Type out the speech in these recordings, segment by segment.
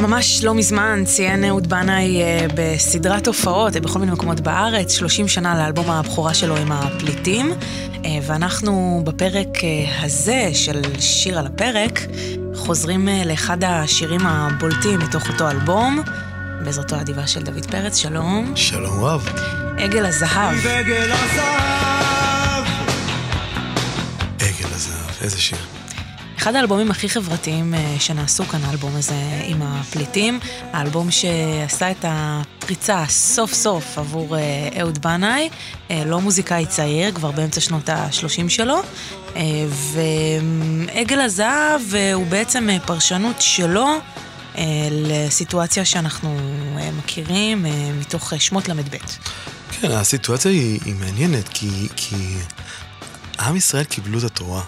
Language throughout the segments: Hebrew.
ממש לא מזמן ציין אהוד בנאי אה, בסדרת הופעות אה, בכל מיני מקומות בארץ, 30 שנה לאלבום הבכורה שלו עם הפליטים, אה, ואנחנו בפרק הזה של שיר על הפרק חוזרים לאחד השירים הבולטים מתוך אותו אלבום, בעזרתו האדיבה של דוד פרץ, שלום. שלום רב. עגל הזהב. עגל הזהב. עגל הזהב, איזה שיר. אחד האלבומים הכי חברתיים אה, שנעשו כאן, האלבום הזה עם הפליטים, האלבום שעשה את הפריצה סוף סוף עבור אה, אהוד בנאי, אה, לא מוזיקאי צעיר, כבר באמצע שנות ה-30 שלו, ועגל הזהב הוא בעצם פרשנות שלו. לסיטואציה שאנחנו מכירים מתוך שמות ל"ב. כן, הסיטואציה היא, היא מעניינת, כי, כי עם ישראל קיבלו את התורה.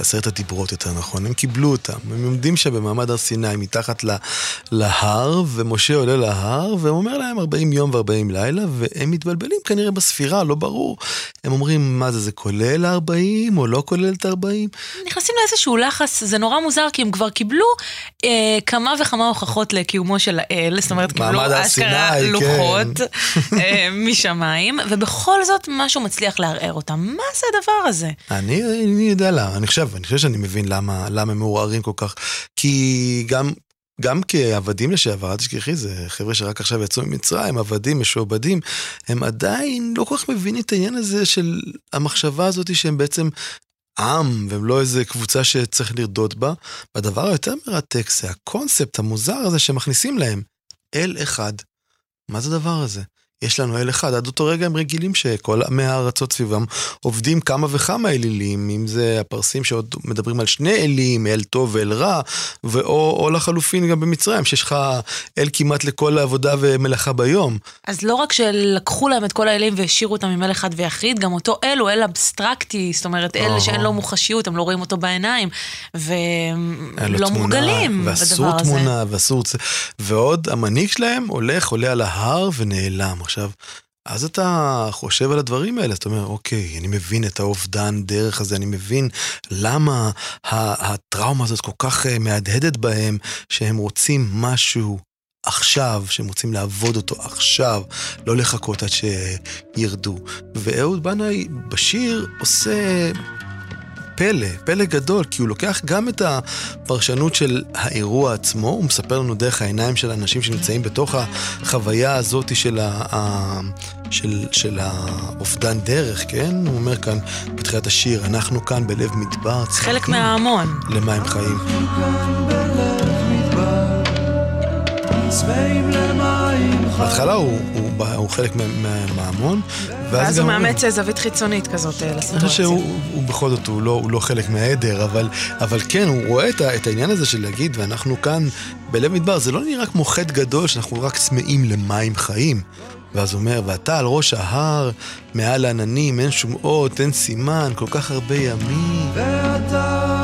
עשרת הדיברות יותר נכון, הם קיבלו אותם. הם עומדים שם במעמד הר סיני מתחת לה, להר, ומשה עולה להר, ואומר להם 40 יום ו-40 לילה, והם מתבלבלים כנראה בספירה, לא ברור. הם אומרים, מה זה, זה כולל ה-40 או לא כולל את ה-40? נכנסים לאיזשהו לחץ, זה נורא מוזר, כי הם כבר קיבלו אה, כמה וכמה הוכחות לקיומו של האל, זאת אומרת, קיבלו אשכרה כן. לוחות אה, משמיים, ובכל זאת משהו מצליח לערער אותם. מה זה הדבר הזה? אני, אני יודע למה, אני חושב, אני חושב שאני מבין למה, למה הם מעורערים כל כך, כי גם... גם כעבדים לשעבר, אל תשכחי, זה חבר'ה שרק עכשיו יצאו ממצרים, עבדים, משועבדים, הם עדיין לא כל כך מבינים את העניין הזה של המחשבה הזאת שהם בעצם עם, והם לא איזה קבוצה שצריך לרדות בה. והדבר היותר מרתק זה הקונספט המוזר הזה שמכניסים להם. אל אחד. מה זה הדבר הזה? יש לנו אל אחד, עד אותו רגע הם רגילים שכל עמי הארצות סביבם עובדים כמה וכמה אלילים, אם זה הפרסים שעוד מדברים על שני אלים, אל טוב ואל רע, ואו, או לחלופין גם במצרים, שיש לך אל כמעט לכל העבודה ומלאכה ביום. אז לא רק שלקחו להם את כל האלים והשאירו אותם עם אל אחד ויחיד, גם אותו אל הוא אל אבסטרקטי, זאת אומרת אל oh. שאין לו מוחשיות, הם לא רואים אותו בעיניים, ולא מורגלים בדבר הזה. ואסור תמונה, ואסור... ועוד המנהיג שלהם הולך, עולה על ההר ונעלם. עכשיו, אז אתה חושב על הדברים האלה, אתה אומר, אוקיי, אני מבין את האובדן דרך הזה, אני מבין למה הטראומה הזאת כל כך אה, מהדהדת בהם, שהם רוצים משהו עכשיו, שהם רוצים לעבוד אותו עכשיו, לא לחכות עד שירדו. ואהוד בנאי בשיר עושה פלא, פלא גדול, כי הוא לוקח גם את הפרשנות של האירוע עצמו, הוא מספר לנו דרך העיניים של אנשים שנמצאים בתוך החוויה הזאת של, ה, של, של האובדן דרך, כן? הוא אומר כאן בתחילת השיר, אנחנו כאן בלב מדבר, חלק מההמון. למה הם חיים. צבעים בהתחלה הוא, הוא, הוא, הוא חלק מההמון. ואז הוא מאמץ זווית חיצונית כזאת אה, לסיטואציה. אני חושב שהוא בכל זאת, הוא לא, הוא לא חלק מהעדר, אבל, אבל כן, הוא רואה את, את העניין הזה של להגיד, ואנחנו כאן בלב מדבר, זה לא נראה כמו חטא גדול שאנחנו רק צמאים למים חיים. ואז הוא אומר, ואתה על ראש ההר, מעל העננים, אין שום אות, אין סימן, כל כך הרבה ימים. ואתה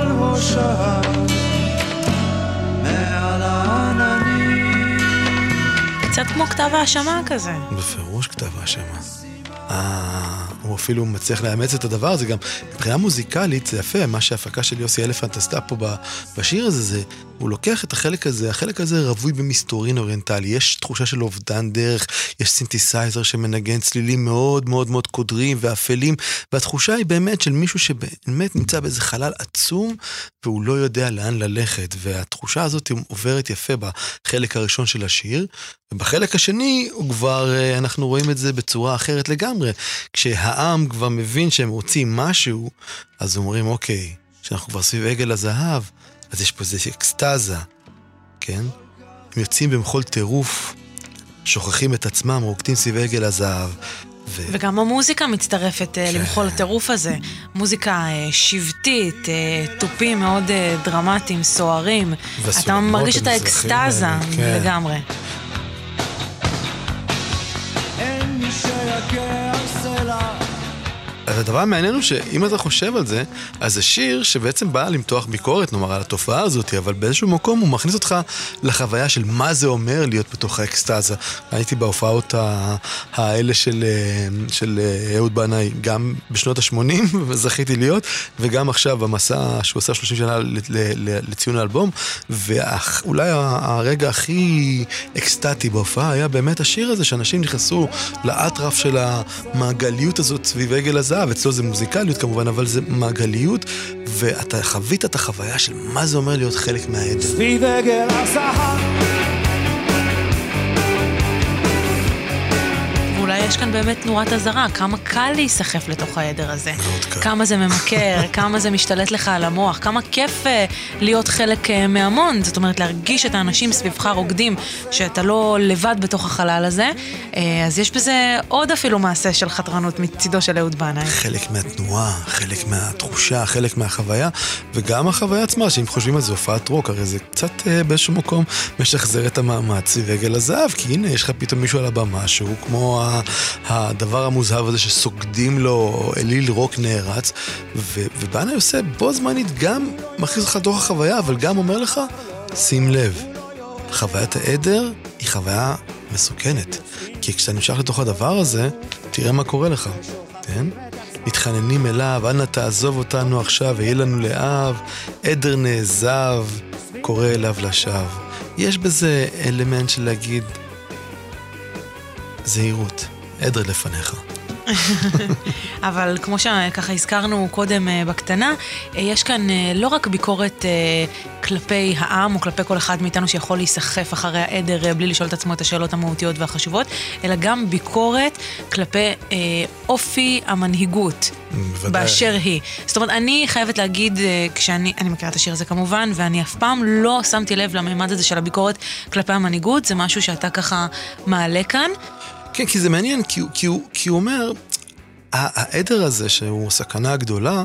על ראש ההר קצת כמו כתב האשמה כזה. בפירוש כתב האשמה. אה, הוא אפילו מצליח לאמץ את הדבר הזה, גם מבחינה מוזיקלית זה יפה, מה שההפקה של יוסי אלפנט עשתה פה בשיר הזה, זה הוא לוקח את החלק הזה, החלק הזה רווי במסתורין אוריינטלי, יש תחושה של אובדן דרך, יש סינתסייזר שמנגן צלילים מאוד מאוד מאוד קודרים ואפלים, והתחושה היא באמת של מישהו שבאמת נמצא באיזה חלל עצום, והוא לא יודע לאן ללכת, והתחושה הזאת עוברת יפה בחלק הראשון של השיר, ובחלק השני הוא כבר, אה, אנחנו רואים את זה בצורה אחרת לגמרי. כשהעם כבר מבין שהם רוצים משהו, אז אומרים, אוקיי, כשאנחנו כבר סביב עגל הזהב, אז יש פה איזו אקסטזה, כן? הם יוצאים במחול טירוף, שוכחים את עצמם, רוקדים סביב עגל הזהב. ו... וגם המוזיקה מצטרפת אה, כן. למחול הטירוף הזה. מוזיקה אה, שבטית, אה, תופים מאוד דרמטיים, סוערים. אתה מרגיש את האקסטזה כן. הדבר המעניין הוא שאם אתה חושב על זה, אז זה שיר שבעצם בא למתוח ביקורת, נאמר, על התופעה הזאת, אבל באיזשהו מקום הוא מכניס אותך לחוויה של מה זה אומר להיות בתוך האקסטזה. הייתי בהופעות האלה של, של אהוד בנאי, גם בשנות ה-80, וזכיתי להיות, וגם עכשיו במסע שהוא עשה 30 שנה לציון האלבום, ואולי הרגע הכי אקסטטי בהופעה היה באמת השיר הזה, שאנשים נכנסו לאטרף של המעגליות הזאת סביב עגל הזהב. אצלו זה מוזיקליות כמובן, אבל זה מעגליות, ואתה חווית את החוויה של מה זה אומר להיות חלק מהעדר. יש כאן באמת נורת אזהרה, כמה קל להיסחף לתוך העדר הזה. מאוד קל. כמה זה ממכר, כמה זה משתלט לך על המוח, כמה כיף אה, להיות חלק אה, מהמון, זאת אומרת להרגיש את האנשים סביבך רוקדים, שאתה לא לבד בתוך החלל הזה, אה, אז יש בזה עוד אפילו מעשה של חתרנות מצידו של אהוד בנאי. חלק מהתנועה, חלק מהתחושה, חלק מהחוויה, וגם החוויה עצמה, שאם חושבים על זה הופעת רוק, הרי זה קצת באיזשהו מקום משחזר את המאמץ סביב עגל הזהב, כי הנה יש לך פתאום מישהו על הבמה שהוא כמו הדבר המוזהב הזה שסוגדים לו אליל רוק נערץ, ובאנה עושה בו זמנית גם מכניס אותך לתוך החוויה, אבל גם אומר לך, שים לב, חוויית העדר היא חוויה מסוכנת. כי כשאתה נמשך לתוך הדבר הזה, תראה מה קורה לך, כן? מתחננים אליו, אנא תעזוב אותנו עכשיו, ויהיה לנו לאב, עדר נעזב, קורא אליו לשווא. יש בזה אלמנט של להגיד, זהירות. עדר לפניך. אבל כמו שככה הזכרנו קודם אה, בקטנה, אה, יש כאן אה, לא רק ביקורת כלפי העם או כלפי כל אחד מאיתנו שיכול להיסחף אחרי העדר בלי לשאול את עצמו את השאלות המהותיות והחשובות, אלא גם ביקורת כלפי אופי המנהיגות. בוודאי. באשר היא. זאת אומרת, אני חייבת להגיד, כשאני, אני מכירה את השיר הזה כמובן, ואני אף פעם לא שמתי לב לממד הזה של הביקורת כלפי המנהיגות, זה משהו שאתה ככה מעלה כאן. כן, כי זה מעניין, כי, כי, כי הוא אומר, העדר הזה, שהוא הסכנה הגדולה,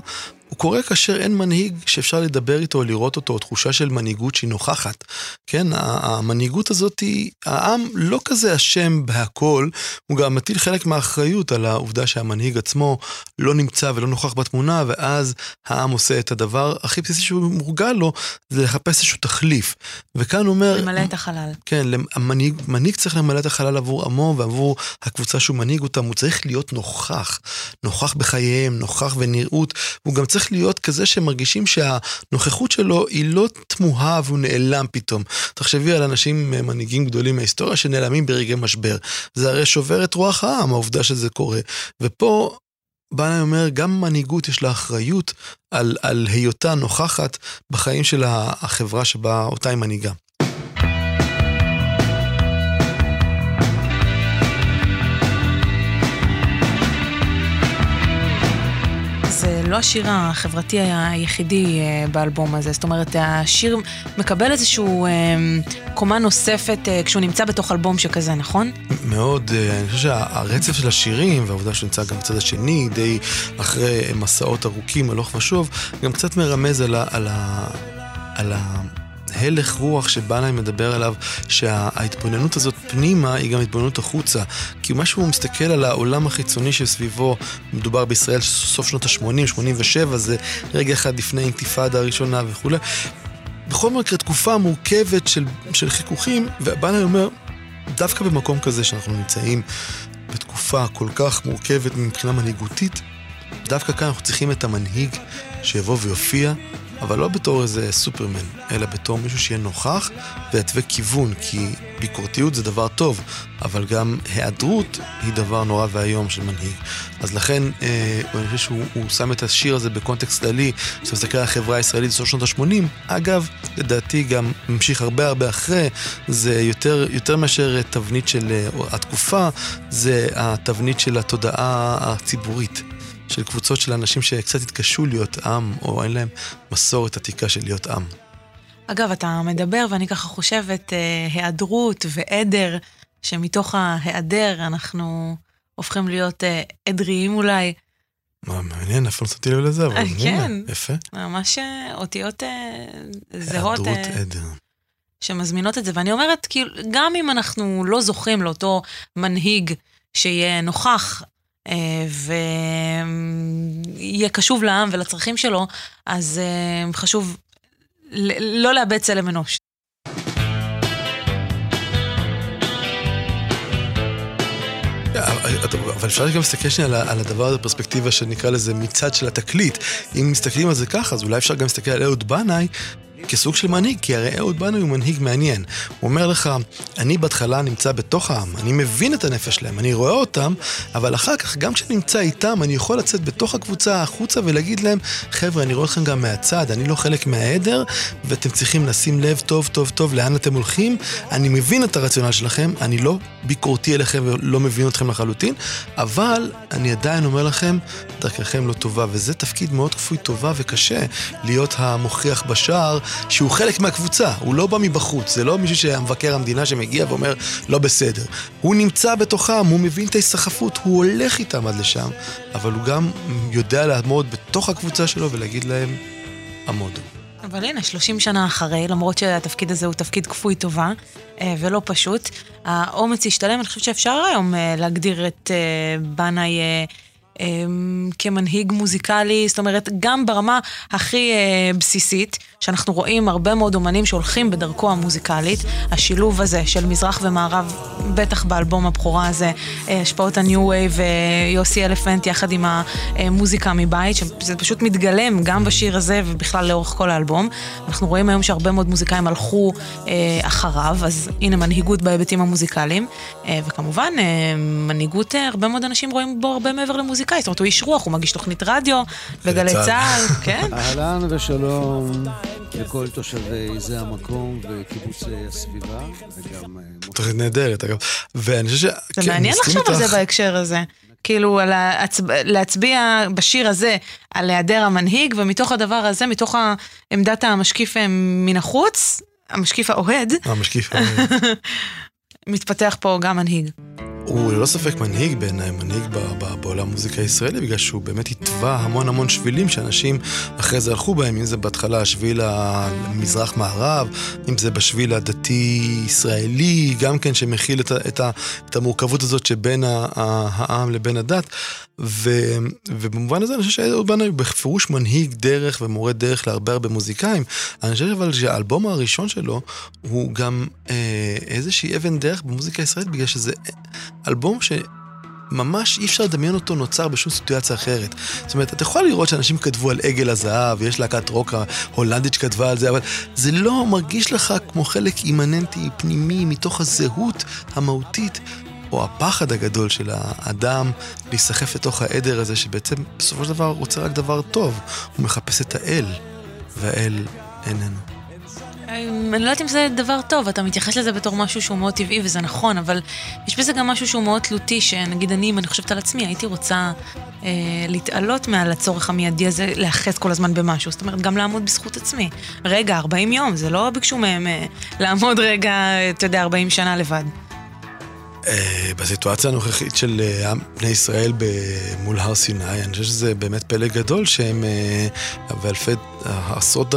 הוא קורה כאשר אין מנהיג שאפשר לדבר איתו או לראות אותו, או תחושה של מנהיגות שהיא נוכחת. כן, המנהיגות הזאת היא, העם לא כזה אשם בהכל, הוא גם מטיל חלק מהאחריות על העובדה שהמנהיג עצמו לא נמצא ולא נוכח בתמונה, ואז העם עושה את הדבר הכי בסיסי שהוא מורגל לו, זה לחפש איזשהו תחליף. וכאן הוא אומר... למלא את החלל. כן, המנהיג, מנהיג צריך למלא את החלל עבור עמו ועבור הקבוצה שהוא מנהיג אותם, הוא צריך להיות נוכח. נוכח בחייהם, נוכח ונראות, הוא גם צריך להיות כזה שמרגישים שהנוכחות שלו היא לא תמוהה והוא נעלם פתאום. תחשבי על אנשים, אה, מנהיגים גדולים מההיסטוריה, שנעלמים ברגעי משבר. זה הרי שובר את רוח העם, העובדה שזה קורה. ופה בנאי אומר, גם מנהיגות יש לה אחריות על, על היותה נוכחת בחיים של החברה שבה אותה היא מנהיגה. לא השיר החברתי היחידי אה, באלבום הזה, זאת אומרת, השיר מקבל איזשהו אה, קומה נוספת אה, כשהוא נמצא בתוך אלבום שכזה, נכון? מאוד, אני חושב שהרצף של השירים, והעובדה שהוא נמצא גם בצד השני, די אחרי מסעות ארוכים, הלוך ושוב, גם קצת מרמז על ה... על ה... על ה... הלך רוח שבנאי מדבר עליו, שההתבוננות הזאת פנימה היא גם התבוננות החוצה. כי מה שהוא מסתכל על העולם החיצוני שסביבו, מדובר בישראל סוף שנות ה-80, 87, זה רגע אחד לפני האינתיפאדה הראשונה וכולי. בכל מקרה, תקופה מורכבת של, של חיכוכים, ובנאי אומר, דווקא במקום כזה שאנחנו נמצאים בתקופה כל כך מורכבת מבחינה מנהיגותית, דווקא כאן אנחנו צריכים את המנהיג שיבוא ויופיע אבל לא בתור איזה סופרמן, אלא בתור מישהו שיהיה נוכח ויתווה כיוון, כי ביקורתיות זה דבר טוב, אבל גם היעדרות היא דבר נורא ואיום של מנהיג. אז לכן, אה, אני חושב שהוא שם את השיר הזה בקונטקסט כללי, כשאתה מסתכל על החברה הישראלית בסוף שנות ה-80, אגב, לדעתי גם ממשיך הרבה הרבה אחרי, זה יותר, יותר מאשר תבנית של אה, התקופה, זה התבנית של התודעה הציבורית. של קבוצות של אנשים שקצת התקשו להיות עם, או אין להם מסורת עתיקה של להיות עם. אגב, אתה מדבר ואני ככה חושבת, אה, היעדרות ועדר, שמתוך ההיעדר אנחנו הופכים להיות אה, עדריים אולי. מה, מעניין, אף פעם לא שמתי לב לזה, אבל כן, יפה. ממש אה, אותיות אה, זהות. היעדרות אה, עדר. שמזמינות את זה, ואני אומרת, כאילו, גם אם אנחנו לא זוכים לאותו מנהיג שיהיה נוכח ויהיה קשוב לעם ולצרכים שלו, אז חשוב לא לאבד צלם אנוש. אבל אפשר גם להסתכל שנייה על הדבר הזה בפרספקטיבה שנקרא לזה מצד של התקליט. אם מסתכלים על זה ככה, אז אולי אפשר גם להסתכל על אהוד בנאי כסוג של מנהיג, כי הרי אהוד בנאי הוא מנהיג מעניין. הוא אומר לך, אני בהתחלה נמצא בתוך העם, אני מבין את הנפש שלהם, אני רואה אותם, אבל אחר כך, גם כשאני נמצא איתם, אני יכול לצאת בתוך הקבוצה החוצה ולהגיד להם, חבר'ה, אני רואה אתכם גם מהצד, אני לא חלק מהעדר, ואתם צריכים לשים לב טוב טוב טוב לאן אתם הולכים. אני מבין את הרציונל שלכם, אני לא ביקורתי אליכם ולא מבין אתכם לחלוטין, אבל אני עדיין אומר לכם, דרככם לא טובה, וזה תפקיד מאוד כפוי טובה וקשה, להיות המוכיח בשער שהוא חלק מהקבוצה, הוא לא בא מבחוץ, זה לא מישהו שהמבקר המדינה שמגיע ואומר לא בסדר. הוא נמצא בתוכם, הוא מבין את ההיסחפות, הוא הולך איתם עד לשם, אבל הוא גם יודע לעמוד בתוך הקבוצה שלו ולהגיד להם, עמודו. אבל הנה, 30 שנה אחרי, למרות שהתפקיד הזה הוא תפקיד כפוי טובה אה, ולא פשוט, האומץ השתלם, אני חושבת שאפשר היום אה, להגדיר את אה, בנאי כמנהיג מוזיקלי, זאת אומרת, גם ברמה הכי אה, בסיסית, שאנחנו רואים הרבה מאוד אומנים שהולכים בדרכו המוזיקלית, השילוב הזה של מזרח ומערב, בטח באלבום הבכורה הזה, אה, השפעות ה-New Wave ויוסי אלפנט יחד עם המוזיקה מבית, שזה פשוט מתגלם גם בשיר הזה ובכלל לאורך כל האלבום. אנחנו רואים היום שהרבה מאוד מוזיקאים הלכו אה, אחריו, אז הנה מנהיגות בהיבטים המוזיקליים, אה, וכמובן, אה, מנהיגות, אה, הרבה מאוד אנשים רואים בו הרבה מעבר למוזיקה. מוזיקאי, זאת אומרת, הוא איש רוח, הוא מגיש תוכנית רדיו בגלי צה"ל, כן. אהלן ושלום לכל תושבי זה המקום וקיבוץ הסביבה, וגם... אה, תוכנית נהדרת, אגב. ואני חושב ש... זה כן, מעניין לחשוב על זה בהקשר הזה. כאילו, על ההצב... להצביע בשיר הזה על היעדר המנהיג, ומתוך הדבר הזה, מתוך עמדת המשקיף אה, מן החוץ, המשקיף האוהד, המשקיף האוהד, מתפתח פה גם מנהיג. הוא ללא ספק מנהיג בעיניי, מנהיג בעולם המוזיקה הישראלי, בגלל שהוא באמת התווה המון המון שבילים שאנשים אחרי זה הלכו בהם, אם זה בהתחלה השביל המזרח-מערב, אם זה בשביל הדתי-ישראלי, גם כן שמכיל את, את, את המורכבות הזאת שבין העם לבין הדת. ו, ובמובן הזה אני חושב שאהוד בנאי בפירוש מנהיג דרך ומורה דרך להרבה הרבה מוזיקאים. אני חושב אבל שהאלבום הראשון שלו הוא גם אה, איזושהי אבן דרך במוזיקה הישראלית, בגלל שזה אלבום ש... ממש אי אפשר לדמיין אותו נוצר בשום סיטואציה אחרת. זאת אומרת, אתה יכול לראות שאנשים כתבו על עגל הזהב, ויש להקת רוק הולנדית שכתבה על זה, אבל זה לא מרגיש לך כמו חלק אימננטי פנימי מתוך הזהות המהותית או הפחד הגדול של האדם להיסחף לתוך העדר הזה, שבעצם בסופו של דבר רוצה רק דבר טוב. הוא מחפש את האל, והאל איננו. אני לא יודעת אם זה דבר טוב, אתה מתייחס לזה בתור משהו שהוא מאוד טבעי וזה נכון, אבל יש בזה גם משהו שהוא מאוד תלותי, שנגיד אני, אם אני חושבת על עצמי, הייתי רוצה אה, להתעלות מעל הצורך המיידי הזה, להיאחז כל הזמן במשהו, זאת אומרת, גם לעמוד בזכות עצמי. רגע, 40 יום, זה לא ביקשו מהם אה, לעמוד רגע, אתה יודע, 40 שנה לבד. אה, בסיטואציה הנוכחית של אה, בני ישראל מול הר סיני, אני חושב שזה באמת פלא גדול שהם, אה, ואלפי עשרות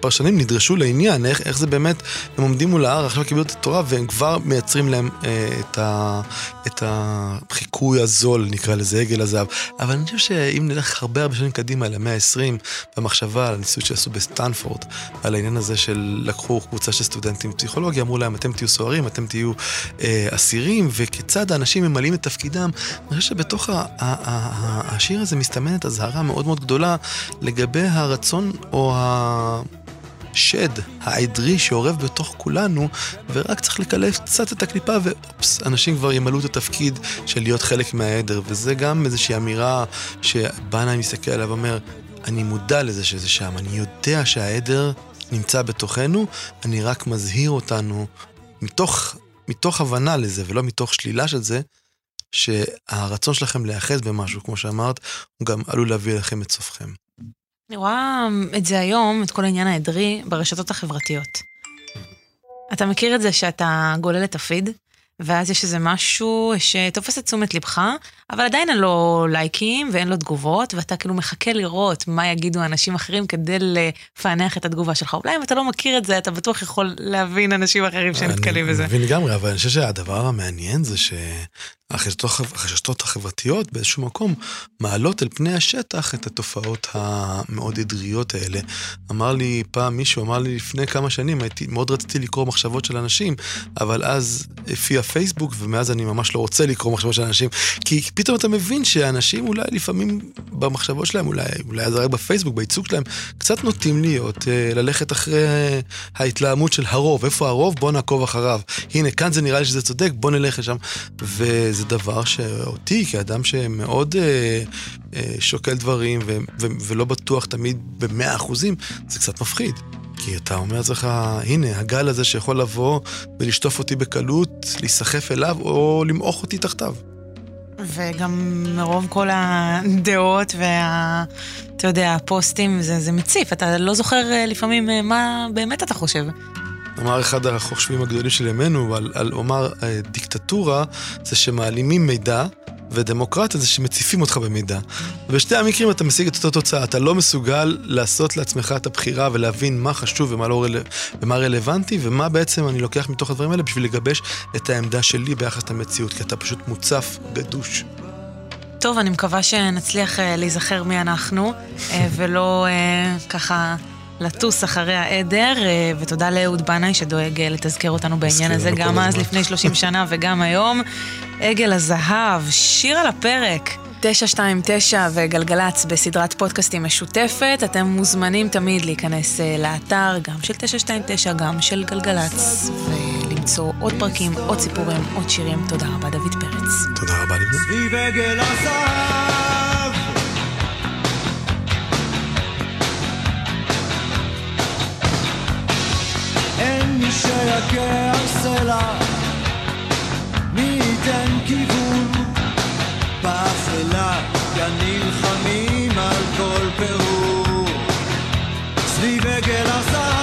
פרשנים נדרשו לעניין, איך, איך זה באמת, הם עומדים מול ההר, עכשיו קיבלו את התורה והם כבר מייצרים להם אה, את, ה, את החיקוי הזול, נקרא לזה, עגל הזהב. אבל אני חושב שאם נלך הרבה הרבה שנים קדימה, למאה ה-20, במחשבה על הניסוי שעשו בסטנפורד, על העניין הזה של לקחו קבוצה של סטודנטים פסיכולוגיה, אמרו להם, אתם תהיו סוהרים, אתם תהיו אה, אסירים, וכיצד האנשים ממלאים את תפקידם. אני חושב שבתוך ה, ה, ה, השיר הזה מסתמנת אזהרה מאוד מאוד גדולה לגבי הרצון או השד העדרי שאורב בתוך כולנו, ורק צריך לקלף קצת את הקליפה ואופס, אנשים כבר ימלאו את התפקיד של להיות חלק מהעדר, וזה גם איזושהי אמירה שבנאי מסתכל עליו ואומר, אני מודע לזה שזה שם, אני יודע שהעדר נמצא בתוכנו, אני רק מזהיר אותנו מתוך, מתוך הבנה לזה ולא מתוך שלילה של זה, שהרצון שלכם להיאחז במשהו, כמו שאמרת, הוא גם עלול להביא לכם את סופכם. אני רואה את זה היום, את כל העניין העדרי, ברשתות החברתיות. אתה מכיר את זה שאתה גולל את הפיד, ואז יש איזה משהו שתופס את תשומת לבך, אבל עדיין אין לו לייקים ואין לו תגובות, ואתה כאילו מחכה לראות מה יגידו אנשים אחרים כדי לפענח את התגובה שלך. אולי אם אתה לא מכיר את זה, אתה בטוח יכול להבין אנשים אחרים שנתקלים בזה. אני מבין לגמרי, אבל אני חושב שהדבר המעניין זה ש... החששות החברתיות באיזשהו מקום מעלות אל פני השטח את התופעות המאוד עדריות האלה. אמר לי פעם מישהו, אמר לי לפני כמה שנים, הייתי, מאוד רציתי לקרוא מחשבות של אנשים, אבל אז הופיע פייסבוק, ומאז אני ממש לא רוצה לקרוא מחשבות של אנשים, כי פתאום אתה מבין שאנשים אולי לפעמים במחשבות שלהם, אולי, אולי זה רק בפייסבוק, בייצוג שלהם, קצת נוטים להיות, אה, ללכת אחרי ההתלהמות של הרוב. איפה הרוב? בוא נעקוב אחריו. הנה, כאן זה נראה לי שזה צודק, בוא נלך לשם. וזה זה דבר שאותי, כאדם שמאוד אה, אה, שוקל דברים ו- ו- ולא בטוח תמיד במאה אחוזים, זה קצת מפחיד. כי אתה אומר לעצמך, הנה, הגל הזה שיכול לבוא ולשטוף אותי בקלות, להיסחף אליו או למעוך אותי תחתיו. וגם מרוב כל הדעות וה... אתה יודע, הפוסטים, זה, זה מציף, אתה לא זוכר אה, לפעמים אה, מה באמת אתה חושב. אמר אחד החושבים הגדולים של ימינו, על, על אומר אה, דיקטטורה זה שמעלימים מידע, ודמוקרטיה זה שמציפים אותך במידע. ובשתי המקרים אתה משיג את אותה תוצאה, אתה לא מסוגל לעשות לעצמך את הבחירה ולהבין מה חשוב ומה, לא רל... ומה רלוונטי, ומה בעצם אני לוקח מתוך הדברים האלה בשביל לגבש את העמדה שלי ביחס למציאות, כי אתה פשוט מוצף, גדוש. טוב, אני מקווה שנצליח uh, להיזכר מי אנחנו, uh, ולא ככה לטוס אחרי העדר, אה, ותודה לאהוד בנאי שדואג אה, לתזכר אותנו בעניין הזה, גם אז לפני 30 שנה וגם היום. עגל הזהב, שיר על הפרק. 929 וגלגלצ בסדרת פודקאסטים משותפת. אתם מוזמנים תמיד להיכנס אה, לאתר, גם של 929, גם של גלגלצ, ולמצוא עוד פרקים, עוד סיפורים, עוד שירים. תודה רבה, דוד פרץ. תודה רבה, לבנה. שיכה סלע, מי ייתן כיוון? באפלה, כאן נלחמים על כל פירור, סביב עגל הזר